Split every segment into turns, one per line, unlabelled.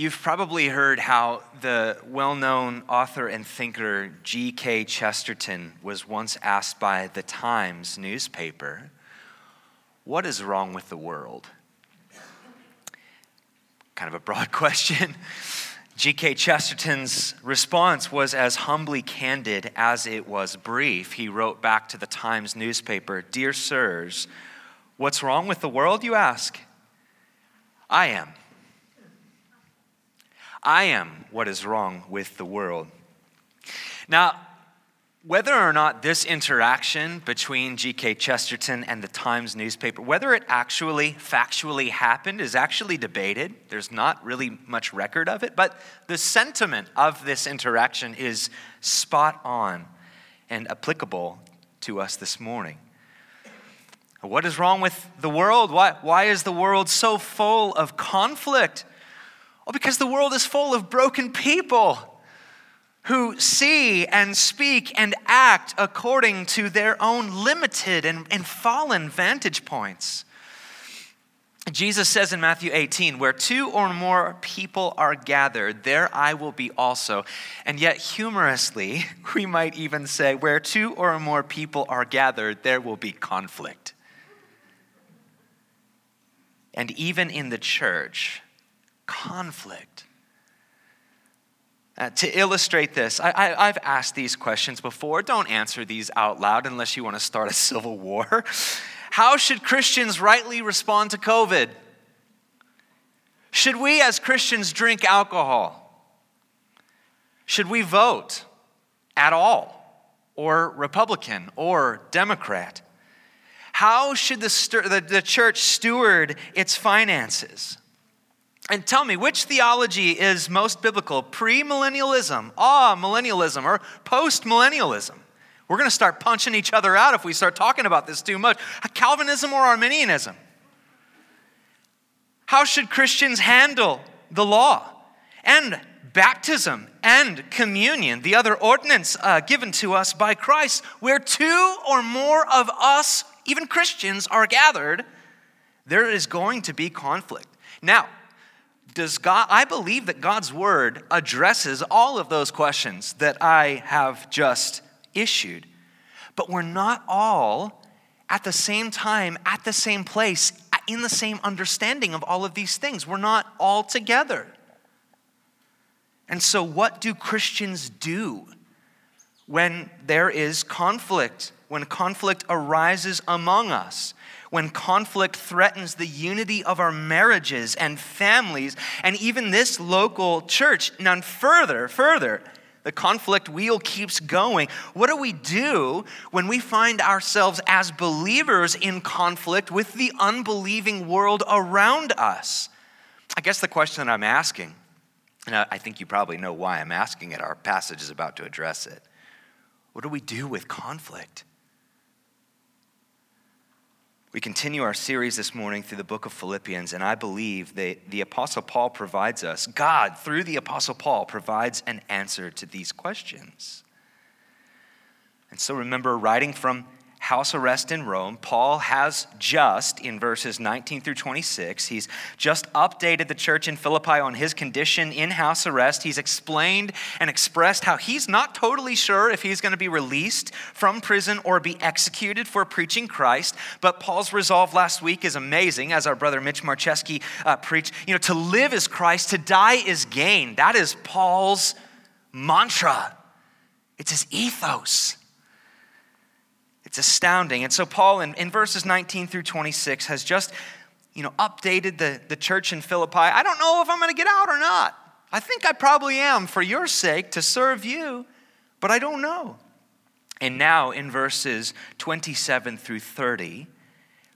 You've probably heard how the well known author and thinker G.K. Chesterton was once asked by the Times newspaper, What is wrong with the world? Kind of a broad question. G.K. Chesterton's response was as humbly candid as it was brief. He wrote back to the Times newspaper Dear sirs, what's wrong with the world, you ask? I am. I am what is wrong with the world. Now, whether or not this interaction between G.K. Chesterton and the Times newspaper, whether it actually factually happened, is actually debated. There's not really much record of it, but the sentiment of this interaction is spot on and applicable to us this morning. What is wrong with the world? Why, why is the world so full of conflict? Well, because the world is full of broken people who see and speak and act according to their own limited and, and fallen vantage points. Jesus says in Matthew 18, where two or more people are gathered, there I will be also. And yet, humorously, we might even say, where two or more people are gathered, there will be conflict. And even in the church, conflict. Uh, to illustrate this, I, have asked these questions before. Don't answer these out loud unless you want to start a civil war. How should Christians rightly respond to COVID? Should we, as Christians, drink alcohol? Should we vote at all, or Republican, or Democrat? How should the, the, the church steward its finances? And tell me, which theology is most biblical? Premillennialism, ah, millennialism, or postmillennialism? We're going to start punching each other out if we start talking about this too much. Calvinism or Arminianism? How should Christians handle the law and baptism and communion, the other ordinance uh, given to us by Christ, where two or more of us, even Christians, are gathered? There is going to be conflict. Now, does God, I believe that God's word addresses all of those questions that I have just issued. But we're not all at the same time, at the same place, in the same understanding of all of these things. We're not all together. And so, what do Christians do when there is conflict, when conflict arises among us? When conflict threatens the unity of our marriages and families and even this local church. None further, further, the conflict wheel keeps going. What do we do when we find ourselves as believers in conflict with the unbelieving world around us? I guess the question I'm asking, and I think you probably know why I'm asking it, our passage is about to address it. What do we do with conflict? We continue our series this morning through the book of Philippians, and I believe that the Apostle Paul provides us, God, through the Apostle Paul, provides an answer to these questions. And so remember, writing from house arrest in Rome. Paul has just, in verses 19 through 26, he's just updated the church in Philippi on his condition in house arrest. He's explained and expressed how he's not totally sure if he's going to be released from prison or be executed for preaching Christ. But Paul's resolve last week is amazing, as our brother Mitch Marcheski uh, preached. You know, to live is Christ, to die is gain. That is Paul's mantra, it's his ethos. It's astounding. And so, Paul, in, in verses 19 through 26, has just you know, updated the, the church in Philippi. I don't know if I'm going to get out or not. I think I probably am for your sake to serve you, but I don't know. And now, in verses 27 through 30,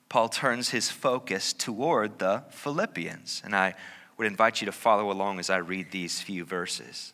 Paul turns his focus toward the Philippians. And I would invite you to follow along as I read these few verses.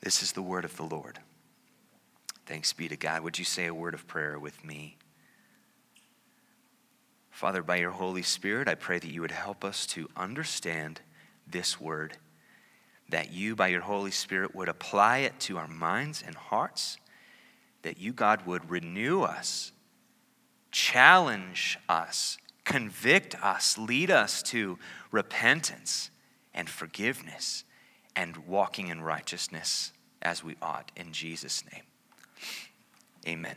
This is the word of the Lord. Thanks be to God. Would you say a word of prayer with me? Father, by your Holy Spirit, I pray that you would help us to understand this word, that you, by your Holy Spirit, would apply it to our minds and hearts, that you, God, would renew us, challenge us, convict us, lead us to repentance and forgiveness and walking in righteousness as we ought. In Jesus' name, amen.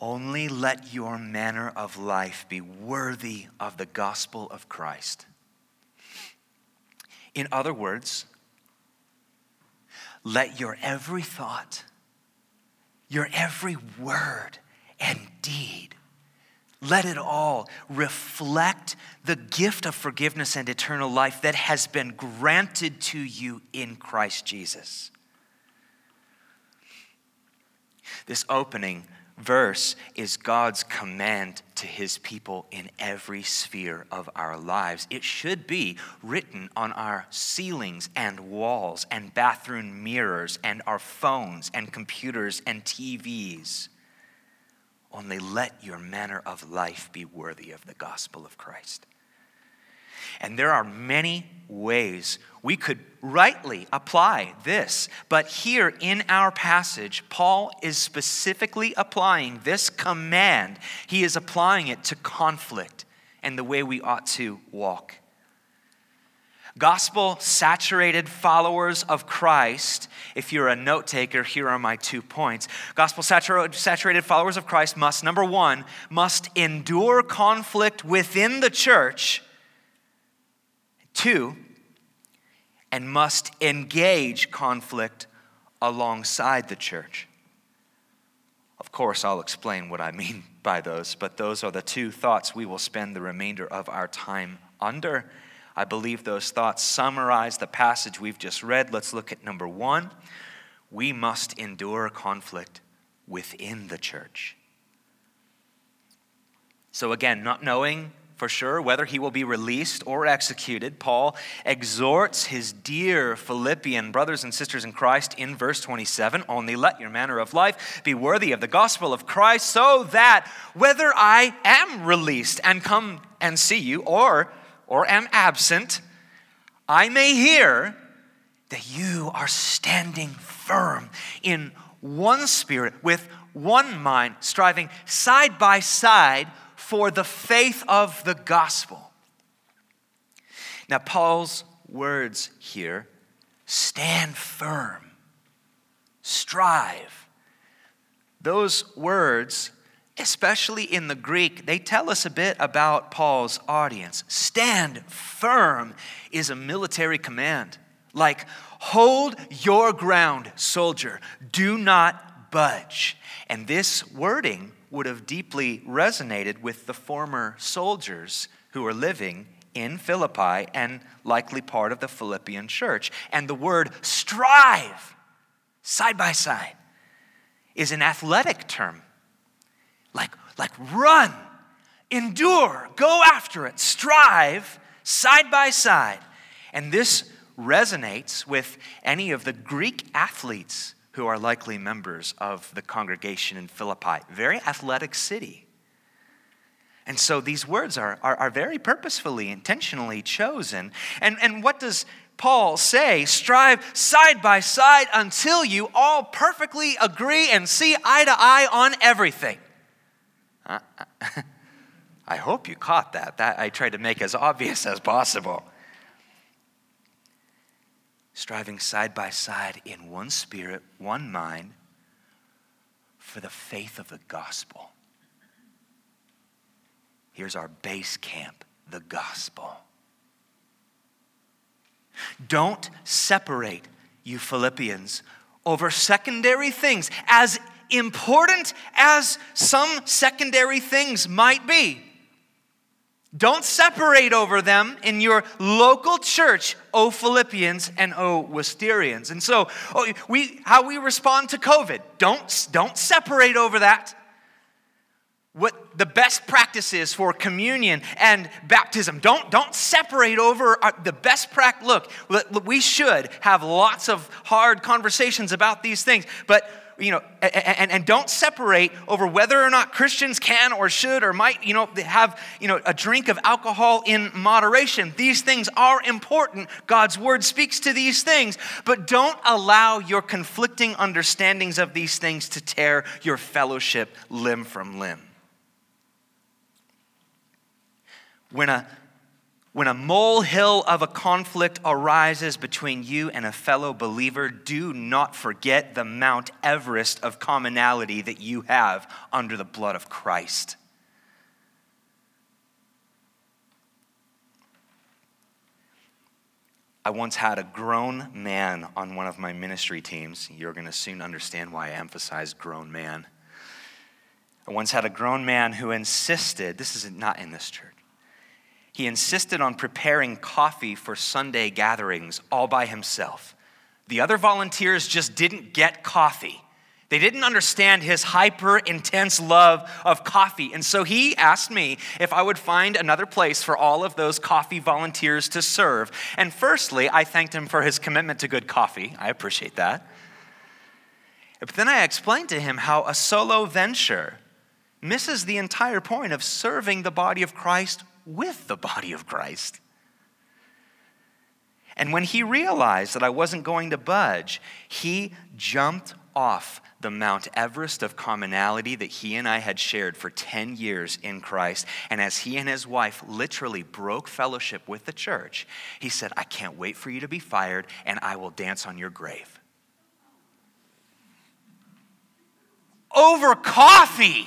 Only let your manner of life be worthy of the gospel of Christ. In other words, let your every thought, your every word and deed, let it all reflect the gift of forgiveness and eternal life that has been granted to you in Christ Jesus. This opening verse is God's command to his people in every sphere of our lives. It should be written on our ceilings and walls and bathroom mirrors and our phones and computers and TVs. Only let your manner of life be worthy of the gospel of Christ. And there are many ways we could rightly apply this. But here in our passage, Paul is specifically applying this command. He is applying it to conflict and the way we ought to walk. Gospel saturated followers of Christ, if you're a note taker, here are my two points. Gospel saturated followers of Christ must, number one, must endure conflict within the church Two, and must engage conflict alongside the church. Of course, I'll explain what I mean by those, but those are the two thoughts we will spend the remainder of our time under. I believe those thoughts summarize the passage we've just read. Let's look at number one. We must endure conflict within the church. So, again, not knowing for sure whether he will be released or executed. Paul exhorts his dear Philippian brothers and sisters in Christ in verse 27 only let your manner of life be worthy of the gospel of Christ, so that whether I am released and come and see you or, or am absent, I may hear that you are standing firm in one spirit with one mind, striving side by side for the faith of the gospel. Now, Paul's words here stand firm, strive. Those words, especially in the Greek, they tell us a bit about Paul's audience. Stand firm is a military command, like, hold your ground, soldier, do not budge. And this wording would have deeply resonated with the former soldiers who were living in Philippi and likely part of the Philippian church. And the word strive, side by side, is an athletic term. Like, like run, endure, go after it, strive side by side. And this resonates with any of the Greek athletes who are likely members of the congregation in Philippi. Very athletic city. And so these words are, are, are, very purposefully, intentionally chosen. And, and what does Paul say? Strive side by side until you all perfectly agree and see eye to eye on everything. I hope you caught that. That I tried to make as obvious as possible. striving side by side in one spirit, one mind, for the faith of the gospel. Here's our base camp the gospel. Don't separate, you Philippians, over secondary things, as important as some secondary things might be. Don't separate over them in your local church, O Philippians and O Wisterians. And so, oh, we, how we respond to COVID, don't, don't separate over that. What the best practices for communion and baptism. Don't, don't separate over our, the best practice. Look, we should have lots of hard conversations about these things, but you know, and, and don't separate over whether or not Christians can or should or might, you know, have, you know, a drink of alcohol in moderation. These things are important. God's word speaks to these things, but don't allow your conflicting understandings of these things to tear your fellowship limb from limb. When a when a molehill of a conflict arises between you and a fellow believer, do not forget the Mount Everest of commonality that you have under the blood of Christ. I once had a grown man on one of my ministry teams. You're going to soon understand why I emphasize grown man. I once had a grown man who insisted, this is not in this church, he insisted on preparing coffee for Sunday gatherings all by himself. The other volunteers just didn't get coffee. They didn't understand his hyper intense love of coffee. And so he asked me if I would find another place for all of those coffee volunteers to serve. And firstly, I thanked him for his commitment to good coffee. I appreciate that. But then I explained to him how a solo venture misses the entire point of serving the body of Christ with the body of Christ. And when he realized that I wasn't going to budge, he jumped off the Mount Everest of commonality that he and I had shared for 10 years in Christ. And as he and his wife literally broke fellowship with the church, he said, I can't wait for you to be fired, and I will dance on your grave. Over coffee.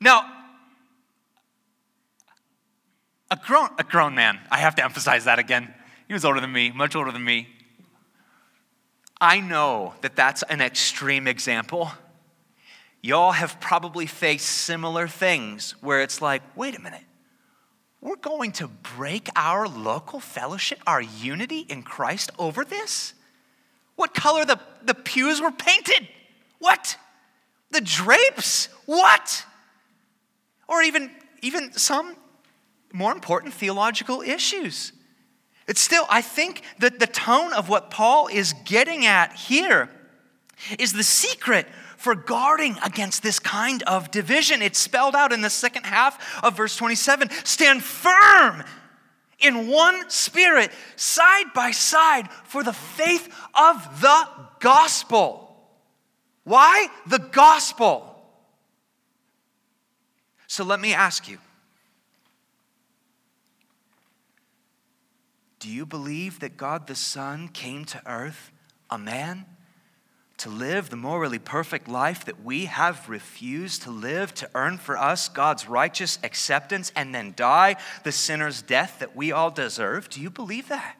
Now, a grown, a grown man. I have to emphasize that again. He was older than me, much older than me. I know that that's an extreme example. Y'all have probably faced similar things where it's like, wait a minute, we're going to break our local fellowship, our unity in Christ over this? What color the, the pews were painted? What? The drapes? What? Or even, even some more important theological issues. It's still, I think that the tone of what Paul is getting at here is the secret for guarding against this kind of division. It's spelled out in the second half of verse 27. Stand firm in one spirit, side by side, for the faith of the gospel. Why? The gospel. So let me ask you Do you believe that God the Son came to earth, a man, to live the morally perfect life that we have refused to live, to earn for us God's righteous acceptance, and then die the sinner's death that we all deserve? Do you believe that?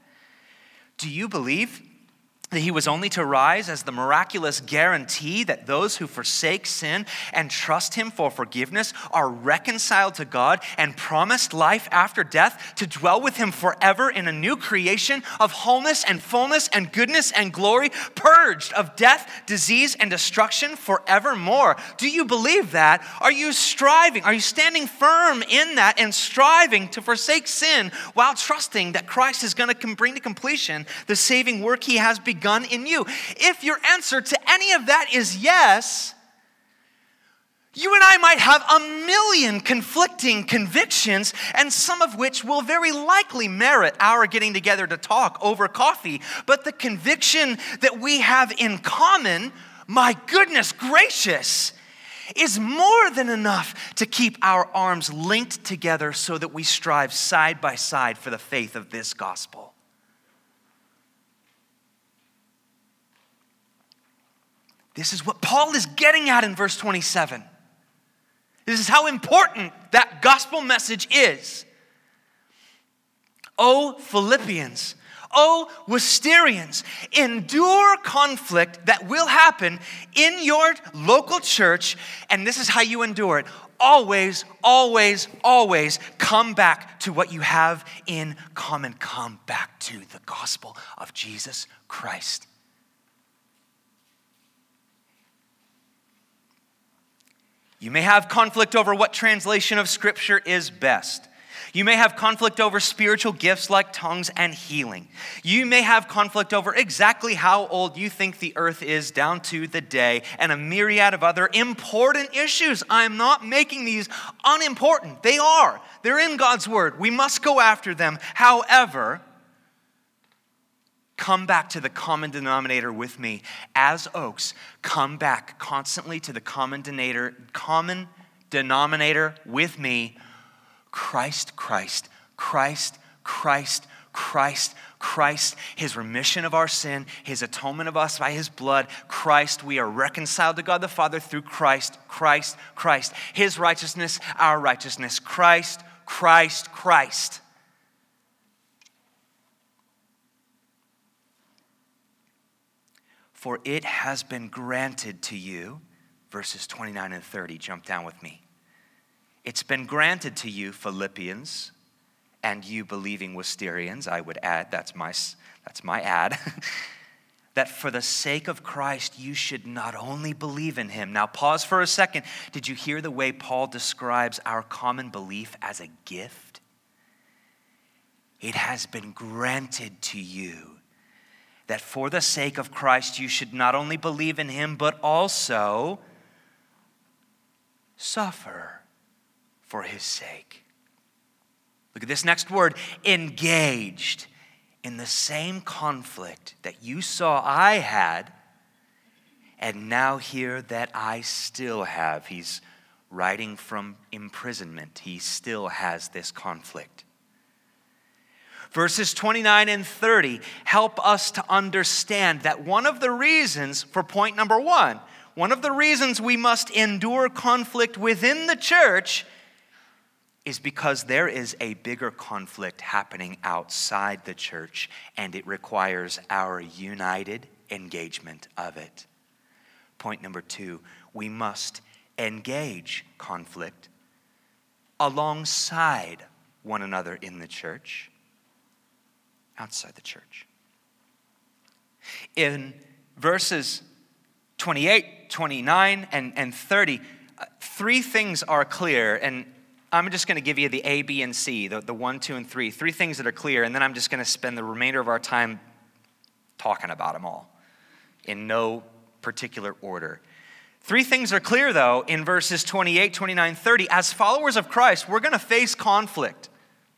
Do you believe that he was only to rise as the miraculous guarantee that those who forsake sin and trust him for forgiveness are reconciled to God and promised life after death to dwell with him forever in a new creation of wholeness and fullness and goodness and glory, purged of death, disease, and destruction forevermore. Do you believe that? Are you striving? Are you standing firm in that and striving to forsake sin while trusting that Christ is going to bring to completion the saving work he has begun? Begun in you? If your answer to any of that is yes, you and I might have a million conflicting convictions, and some of which will very likely merit our getting together to talk over coffee. But the conviction that we have in common, my goodness gracious, is more than enough to keep our arms linked together so that we strive side by side for the faith of this gospel. This is what Paul is getting at in verse 27. This is how important that gospel message is. Oh, Philippians, oh, Wisterians, endure conflict that will happen in your local church, and this is how you endure it. Always, always, always come back to what you have in common. Come back to the gospel of Jesus Christ. You may have conflict over what translation of Scripture is best. You may have conflict over spiritual gifts like tongues and healing. You may have conflict over exactly how old you think the earth is down to the day and a myriad of other important issues. I'm not making these unimportant. They are. They're in God's word. We must go after them. However, come back to the common denominator with me. As oaks, come back constantly to the common denominator, common denominator with me. Christ, Christ, Christ, Christ, Christ, Christ, his remission of our sin, his atonement of us by his blood, Christ, we are reconciled to God the Father through Christ, Christ, Christ, his righteousness, our righteousness, Christ, Christ, Christ. For it has been granted to you, verses 29 and 30, jump down with me. It's been granted to you, Philippians, and you believing Wisterians, I would add, that's my, that's my ad, that for the sake of Christ, you should not only believe in him. Now, pause for a second. Did you hear the way Paul describes our common belief as a gift? It has been granted to you that for the sake of Christ you should not only believe in him, but also suffer for his sake. Look at this next word engaged in the same conflict that you saw I had, and now hear that I still have. He's writing from imprisonment, he still has this conflict. Verses 29 and 30 help us to understand that one of the reasons for point number one, one of the reasons we must endure conflict within the church is because there is a bigger conflict happening outside the church, and it requires our united engagement of it. Point number two, we must engage conflict alongside one another in the church outside the church. In verses 28, 29, and, and 30, uh, three things are clear, and I'm just going to give you the A, B, and C, the, the one, two, and three. Three things that are clear, and then I'm just going to spend the remainder of our time talking about them all in no particular order. Three things are clear, though, in verses 28, 29, 30. As followers of Christ, we're going to face conflict.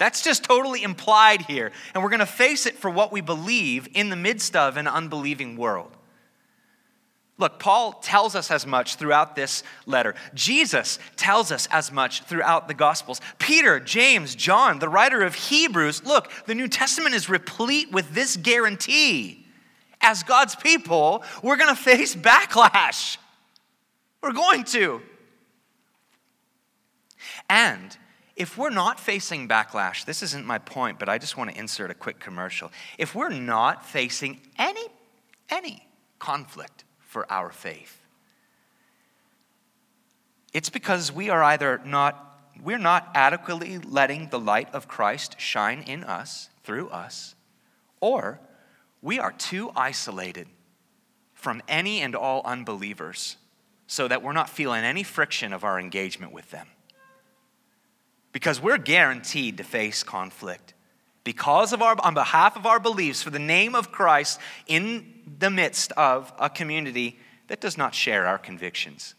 That's just totally implied here. And we're going to face it for what we believe in the midst of an unbelieving world. Look, Paul tells us as much throughout this letter. Jesus tells us as much throughout the Gospels. Peter, James, John, the writer of Hebrews, look, the New Testament is replete with this guarantee. As God's people, we're going to face backlash. We're going to. And if we're not facing backlash, this isn't my point, but I just want to insert a quick commercial. If we're not facing any, any conflict for our faith, it's because we are either not we're not adequately letting the light of Christ shine in us through us, or we are too isolated from any and all unbelievers so that we're not feeling any friction of our engagement with them because we're guaranteed to face conflict because of our on behalf of our beliefs for the name of Christ in the midst of a community that does not share our convictions.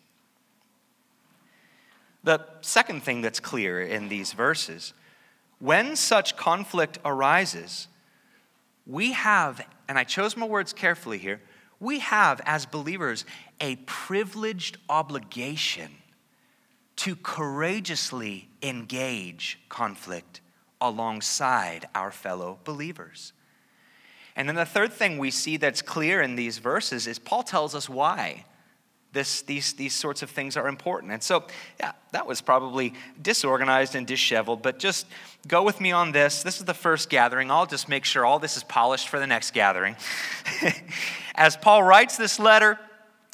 The second thing that's clear in these verses, when such conflict arises, we have, and I chose my words carefully here, we have as believers a privileged obligation to courageously engage conflict alongside our fellow believers. And then the third thing we see that's clear in these verses is Paul tells us why. this, these, these sorts of things are important. And so, yeah, that was probably disorganized and disheveled, but just go with me on this. This is the first gathering. I'll just make sure all this is polished for the next gathering. As Paul writes this letter,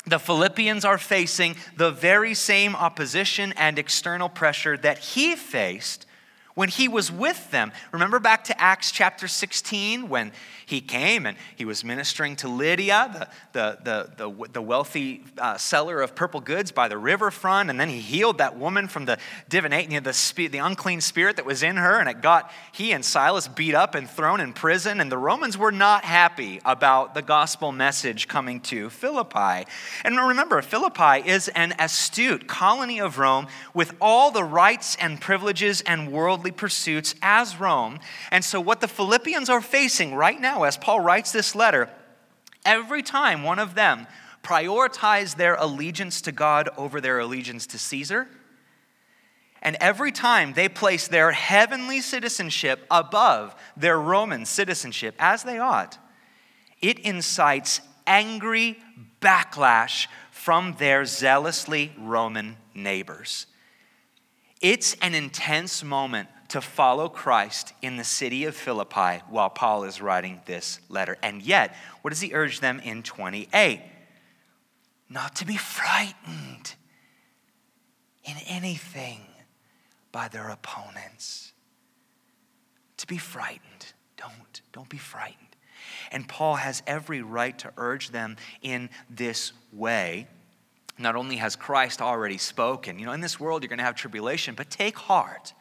the Philippians are facing the very same opposition and external pressure that he faced when he was with them. Remember back to Acts chapter 16 when he came and he was ministering to Lydia, the, the, the, the, wealthy uh, seller of purple goods by the riverfront, and then he healed that woman from the divination, the, the unclean spirit that was in her, and it got he and Silas beat up and thrown in prison. And the Romans were not happy about the gospel message coming to Philippi. And remember, Philippi is an astute colony of Rome with all the rights and privileges and worldly worldly pursuits as Rome. And so, what the Philippians are facing right now, as Paul writes this letter, every time one of them prioritized their allegiance to God over their allegiance to Caesar, and every time they place their heavenly citizenship above their Roman citizenship, as they ought, it incites angry backlash from their zealously Roman neighbors. It's an intense moment to follow Christ in the city of Philippi while Paul is writing this letter. And yet, what does he urge them in 28? Not to be frightened in anything by their opponents. To be frightened. Don't. Don't be frightened. And Paul has every right to urge them in this way. Not only has Christ already spoken, you know, in this world you're going to have tribulation, but take heart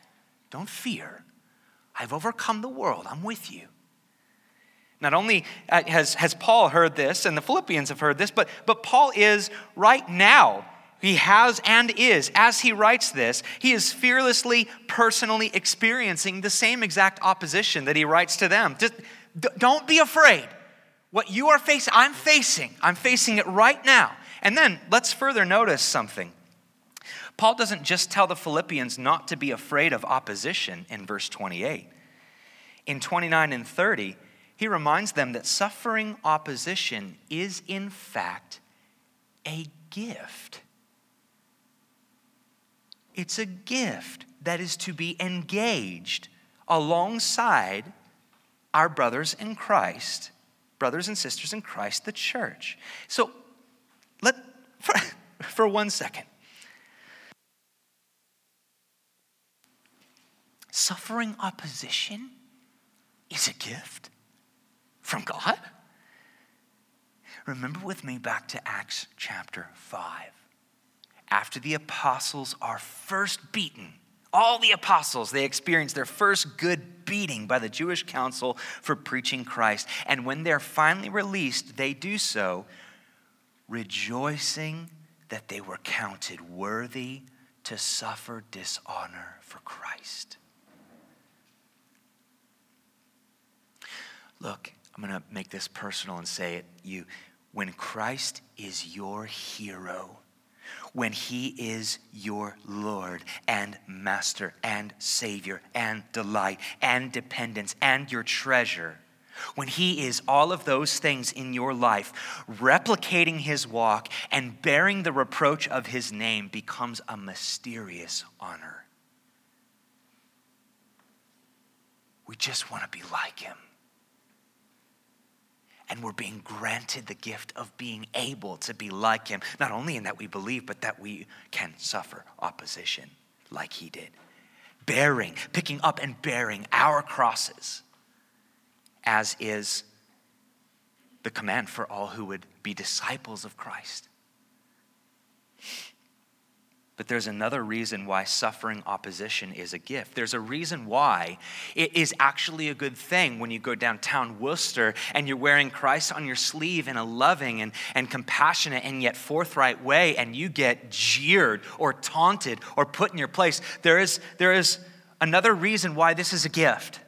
don't fear. I've overcome the world. I'm with you. Not only uh, has, has Paul heard this, and the Philippians have heard this, but, but Paul is right now, he has and is, as he writes this, he is fearlessly, personally experiencing the same exact opposition that he writes to them. Just, don't be afraid. What you are facing, I'm facing. I'm facing it right now. And then let's further notice something. Paul doesn't just tell the Philippians not to be afraid of opposition in verse 28. In 29 and 30, he reminds them that suffering opposition is, in fact, a gift. It's a gift that is to be engaged alongside our brothers in Christ, brothers and sisters in Christ, the church. So, let, for, for one second, Suffering opposition is a gift from God. Remember with me back to Acts chapter 5. After the apostles are first beaten, all the apostles, they experience their first good beating by the Jewish council for preaching Christ. And when they're finally released, they do so rejoicing that they were counted worthy to suffer dishonor for Christ. Look, I'm going to make this personal and say it you. When Christ is your hero, when he is your Lord and Master and Savior and delight and dependence and your treasure, when he is all of those things in your life, replicating his walk and bearing the reproach of his name becomes a mysterious honor. We just want to be like him and we're being granted the gift of being able to be like him, not only in that we believe, but that we can suffer opposition like he did. Bearing, picking up and bearing our crosses, as is the command for all who would be disciples of Christ. But there's another reason why suffering opposition is a gift. There's a reason why it is actually a good thing when you go downtown Worcester and you're wearing Christ on your sleeve in a loving and, and compassionate and yet forthright way, and you get jeered or taunted or put in your place. There is, there is another reason why this is a gift.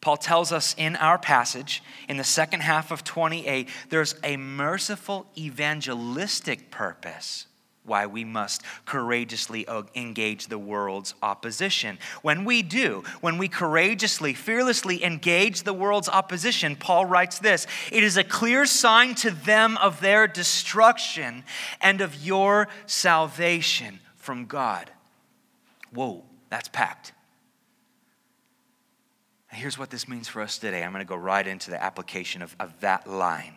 Paul tells us in our passage, in the second half of 28, there's a merciful evangelistic purpose why we must courageously engage the world's opposition. When we do, when we courageously, fearlessly engage the world's opposition, Paul writes this it is a clear sign to them of their destruction and of your salvation from God. Whoa, that's packed. Here's what this means for us today. I'm going to go right into the application of, of that line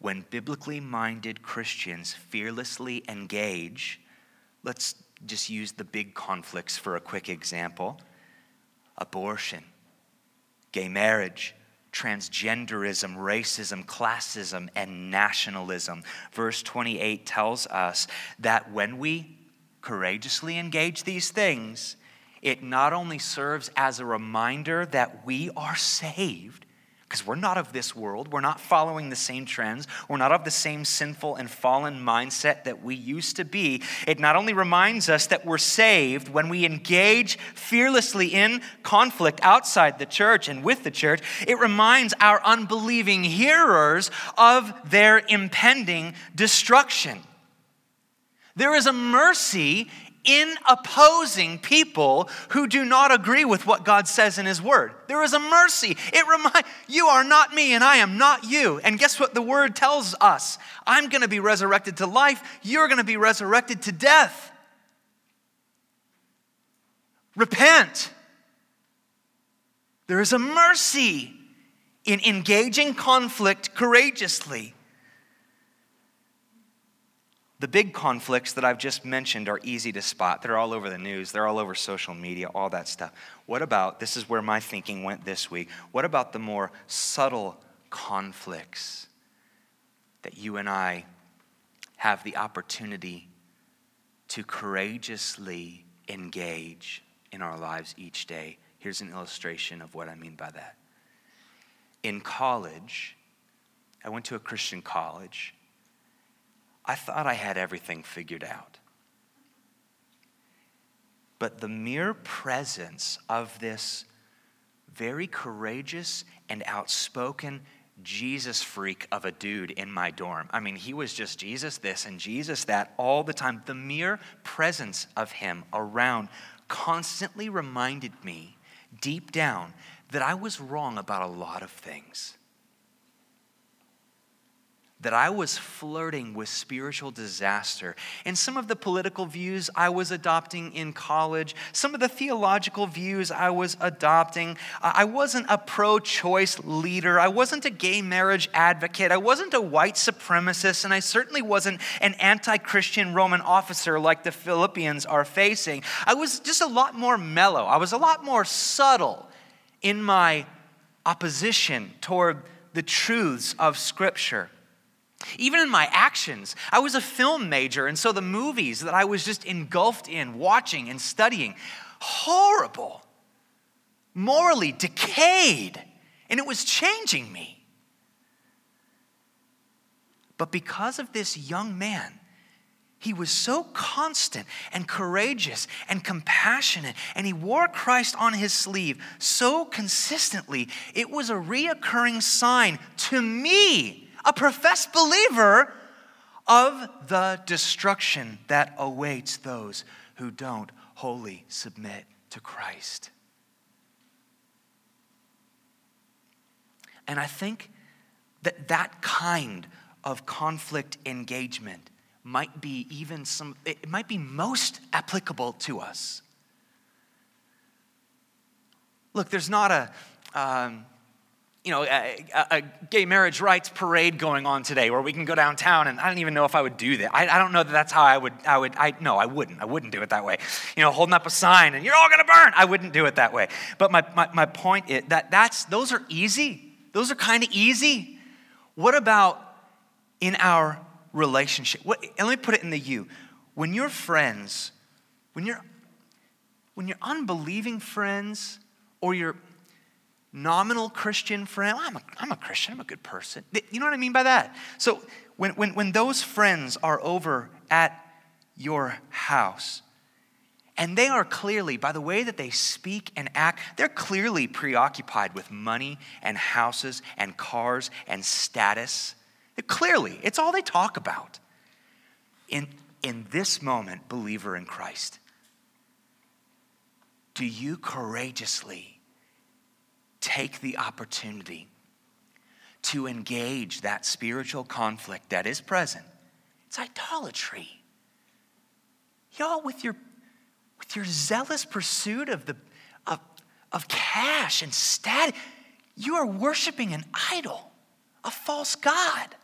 when biblically minded Christians fearlessly engage, let's just use the big conflicts for a quick example abortion, gay marriage, transgenderism, racism, classism, and nationalism. Verse 28 tells us that when we courageously engage these things, it not only serves as a reminder that we are saved, because we're not of this world. We're not following the same trends. We're not of the same sinful and fallen mindset that we used to be. It not only reminds us that we're saved when we engage fearlessly in conflict outside the church and with the church, it reminds our unbelieving hearers of their impending destruction. There is a mercy in opposing people who do not agree with what God says in His Word. There is a mercy. It reminds you are not me and I am not you. And guess what the Word tells us? I'm going to be resurrected to life. You're going to be resurrected to death. Repent. There is a mercy in engaging conflict courageously. The big conflicts that I've just mentioned are easy to spot. They're all over the news, they're all over social media, all that stuff. What about, this is where my thinking went this week, what about the more subtle conflicts that you and I have the opportunity to courageously engage in our lives each day? Here's an illustration of what I mean by that. In college, I went to a Christian college I thought I had everything figured out. But the mere presence of this very courageous and outspoken Jesus freak of a dude in my dorm. I mean, he was just Jesus this and Jesus that all the time. The mere presence of him around constantly reminded me deep down that I was wrong about a lot of things that I was flirting with spiritual disaster. And some of the political views I was adopting in college, some of the theological views I was adopting, I wasn't a pro choice leader. I wasn't a gay marriage advocate. I wasn't a white supremacist. And I certainly wasn't an anti Christian Roman officer like the Philippians are facing. I was just a lot more mellow. I was a lot more subtle in my opposition toward the truths of Scripture. Even in my actions, I was a film major, and so the movies that I was just engulfed in, watching and studying, horrible, morally decayed, and it was changing me. But because of this young man, he was so constant and courageous and compassionate, and he wore Christ on his sleeve so consistently. It was a reoccurring sign to me a professed believer of the destruction that awaits those who don't wholly submit to Christ. And I think that that kind of conflict engagement might be even some, it might be most applicable to us. Look, there's not a, um, you know, a, a, gay marriage rights parade going on today where we can go downtown and I don't even know if I would do that. I, I don't know that that's how I would, I would, I, no, I wouldn't. I wouldn't do it that way. You know, holding up a sign and you're all going to burn. I wouldn't do it that way. But my, my, my point is that that's, those are easy. Those are kind of easy. What about in our relationship? What, let me put it in the you. When your friends, when you're, when you're unbelieving friends or you're nominal Christian friend. I'm, a, I'm a Christian, I'm a good person. You know what I mean by that? So when, when, when those friends are over at your house, and they are clearly, by the way that they speak and act, they're clearly preoccupied with money and houses and cars and status. Clearly, it's all they talk about. And in this moment, believer in Christ, do you courageously take the opportunity to engage that spiritual conflict that is present? It's idolatry. Y'all, with your, with your zealous pursuit of, the, of, of cash and status, you are worshiping an idol, a false God.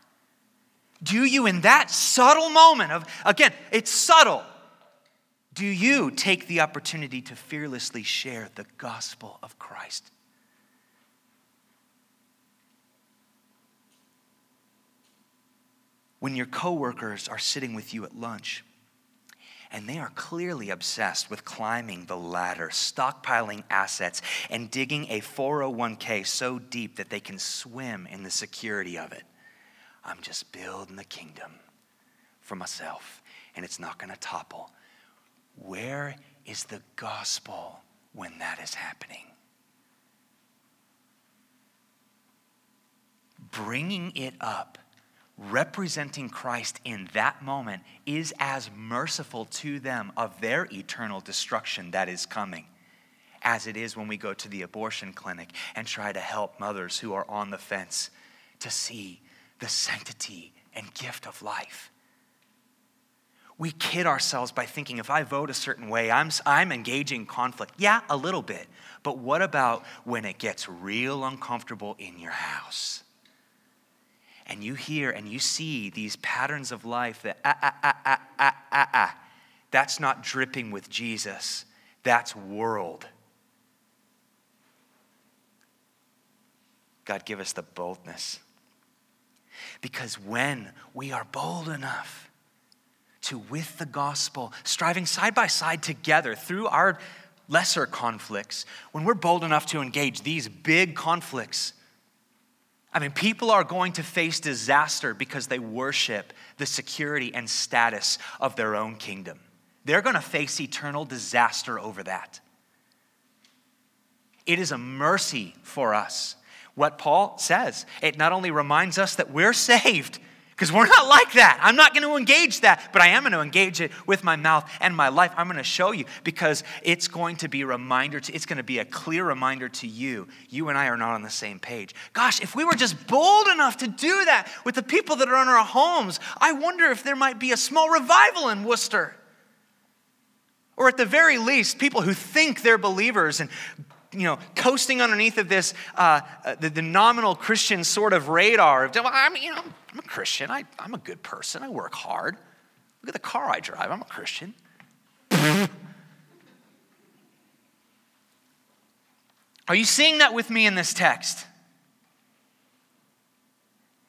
Do you, in that subtle moment of, again, it's subtle, do you take the opportunity to fearlessly share the gospel of Christ? When your coworkers are sitting with you at lunch, and they are clearly obsessed with climbing the ladder, stockpiling assets, and digging a 401k so deep that they can swim in the security of it. I'm just building the kingdom for myself, and it's not going to topple. Where is the gospel when that is happening? Bringing it up representing Christ in that moment is as merciful to them of their eternal destruction that is coming as it is when we go to the abortion clinic and try to help mothers who are on the fence to see the sanctity and gift of life. We kid ourselves by thinking if I vote a certain way, I'm, I'm engaging conflict. Yeah, a little bit. But what about when it gets real uncomfortable in your house? And you hear and you see these patterns of life that ah, ah, ah, ah, ah, ah, ah, that's not dripping with Jesus, that's world. God, give us the boldness. Because when we are bold enough to, with the gospel, striving side by side together through our lesser conflicts, when we're bold enough to engage these big conflicts, I mean, people are going to face disaster because they worship the security and status of their own kingdom. They're going to face eternal disaster over that. It is a mercy for us. What Paul says, it not only reminds us that we're saved, because we're not like that. I'm not going to engage that, but I am going to engage it with my mouth and my life. I'm going to show you because it's going to be a reminder to, it's going to be a clear reminder to you. You and I are not on the same page. Gosh, if we were just bold enough to do that with the people that are in our homes, I wonder if there might be a small revival in Worcester. Or at the very least, people who think they're believers and you know, coasting underneath of this, uh, uh, the, the, nominal Christian sort of radar. Of, I'm, you know, I'm a Christian. I, I'm a good person. I work hard. Look at the car I drive. I'm a Christian. Are you seeing that with me in this text?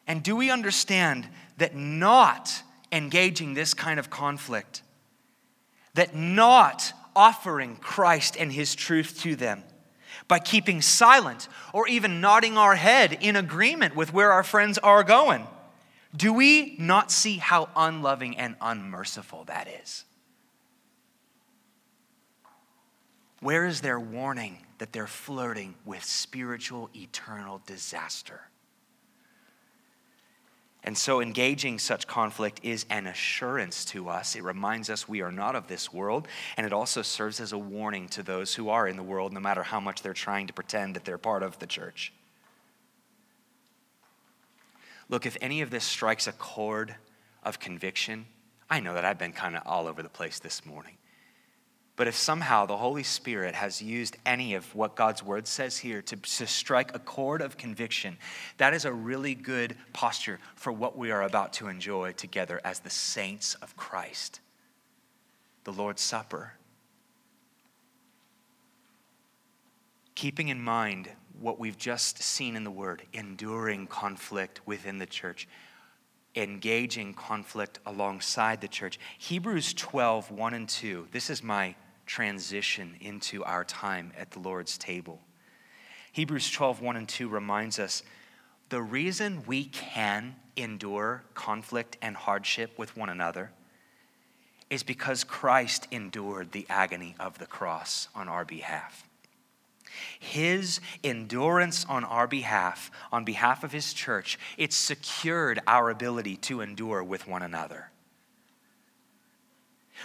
And do we understand that not engaging this kind of conflict, that not offering Christ and his truth to them, by keeping silent or even nodding our head in agreement with where our friends are going? Do we not see how unloving and unmerciful that is? Where is their warning that they're flirting with spiritual eternal disaster? And so, engaging such conflict is an assurance to us. It reminds us we are not of this world, and it also serves as a warning to those who are in the world, no matter how much they're trying to pretend that they're part of the church. Look, if any of this strikes a chord of conviction, I know that I've been kind of all over the place this morning. But if somehow the Holy Spirit has used any of what God's word says here to, to strike a chord of conviction, that is a really good posture for what we are about to enjoy together as the saints of Christ. The Lord's Supper. Keeping in mind what we've just seen in the word enduring conflict within the church engaging conflict alongside the church. Hebrews 12, 1 and 2. This is my transition into our time at the Lord's table. Hebrews 12, 1 and 2 reminds us the reason we can endure conflict and hardship with one another is because Christ endured the agony of the cross on our behalf. His endurance on our behalf, on behalf of His church, it secured our ability to endure with one another.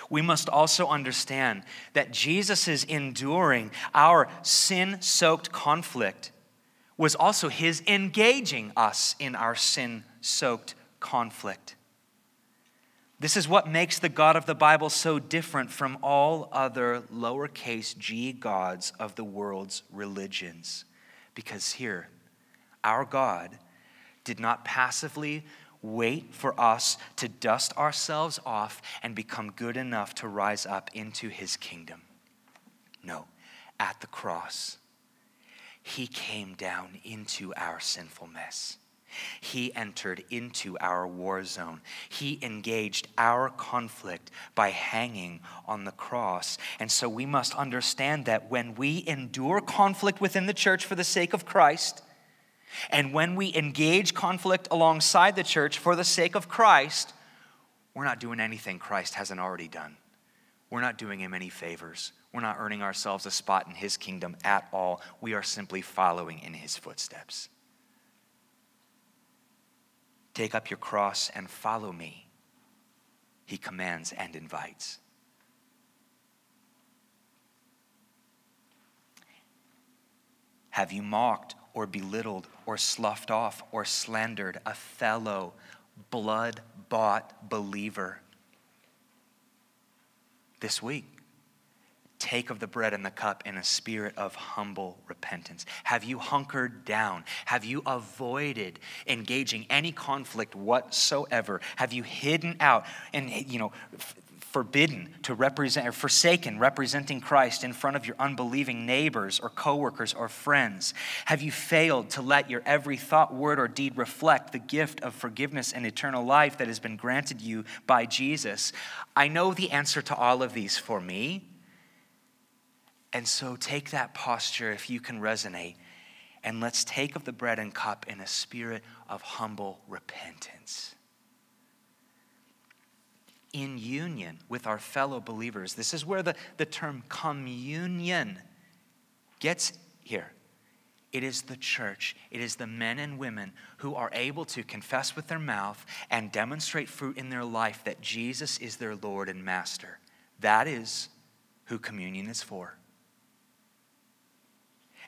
We must also understand that Jesus' enduring our sin soaked conflict was also his engaging us in our sin soaked conflict. This is what makes the God of the Bible so different from all other lowercase g gods of the world's religions. Because here, our God did not passively wait for us to dust ourselves off and become good enough to rise up into his kingdom. No, at the cross, he came down into our sinful mess. He entered into our war zone. He engaged our conflict by hanging on the cross. And so we must understand that when we endure conflict within the church for the sake of Christ, and when we engage conflict alongside the church for the sake of Christ, we're not doing anything Christ hasn't already done. We're not doing him any favors. We're not earning ourselves a spot in his kingdom at all. We are simply following in his footsteps. Take up your cross and follow me, he commands and invites. Have you mocked or belittled or sloughed off or slandered a fellow blood bought believer this week? Take of the bread and the cup in a spirit of humble repentance? Have you hunkered down? Have you avoided engaging any conflict whatsoever? Have you hidden out and, you know, forbidden to represent or forsaken representing Christ in front of your unbelieving neighbors or coworkers or friends? Have you failed to let your every thought, word, or deed reflect the gift of forgiveness and eternal life that has been granted you by Jesus? I know the answer to all of these for me. And so take that posture if you can resonate, and let's take of the bread and cup in a spirit of humble repentance. In union with our fellow believers. This is where the, the term communion gets here. It is the church, it is the men and women who are able to confess with their mouth and demonstrate fruit in their life that Jesus is their Lord and Master. That is who communion is for.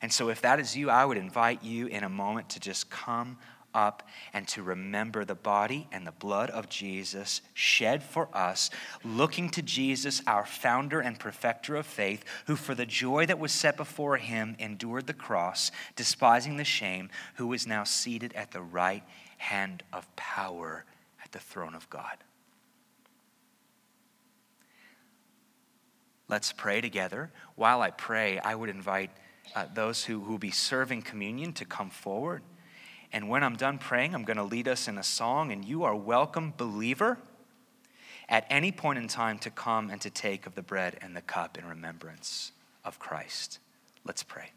And so, if that is you, I would invite you in a moment to just come up and to remember the body and the blood of Jesus shed for us, looking to Jesus, our founder and perfecter of faith, who for the joy that was set before him endured the cross, despising the shame, who is now seated at the right hand of power at the throne of God. Let's pray together. While I pray, I would invite uh, those who will be serving communion to come forward. And when I'm done praying, I'm going to lead us in a song, and you are welcome, believer, at any point in time to come and to take of the bread and the cup in remembrance of Christ. Let's pray.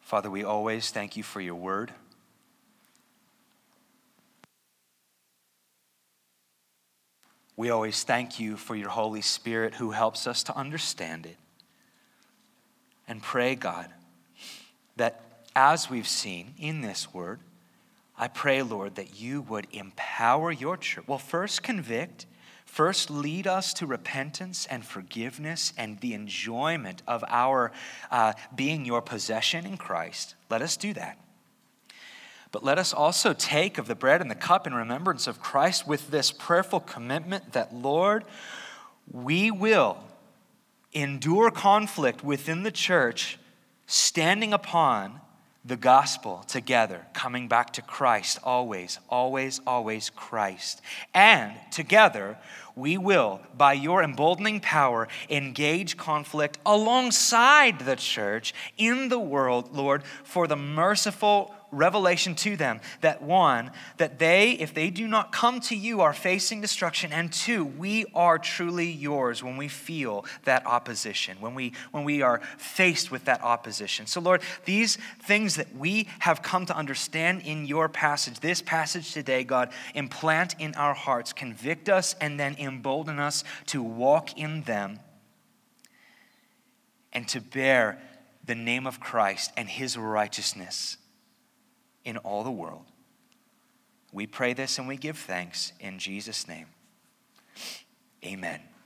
Father, we always thank you for your word. We always thank you for your Holy Spirit who helps us to understand it. And pray, God, that as we've seen in this word, I pray, Lord, that you would empower your church. Well, first convict, first lead us to repentance and forgiveness and the enjoyment of our uh, being your possession in Christ. Let us do that. But let us also take of the bread and the cup in remembrance of Christ with this prayerful commitment that, Lord, we will endure conflict within the church, standing upon the gospel together, coming back to Christ always, always, always Christ. And together, we will, by your emboldening power, engage conflict alongside the church in the world, Lord, for the merciful revelation to them that one, that they, if they do not come to you, are facing destruction, and two, we are truly yours when we feel that opposition, when we, when we are faced with that opposition. So, Lord, these things that we have come to understand in your passage, this passage today, God, implant in our hearts, convict us, and then embolden us to walk in them and to bear the name of Christ and his righteousness in all the world. We pray this and we give thanks in Jesus' name. Amen.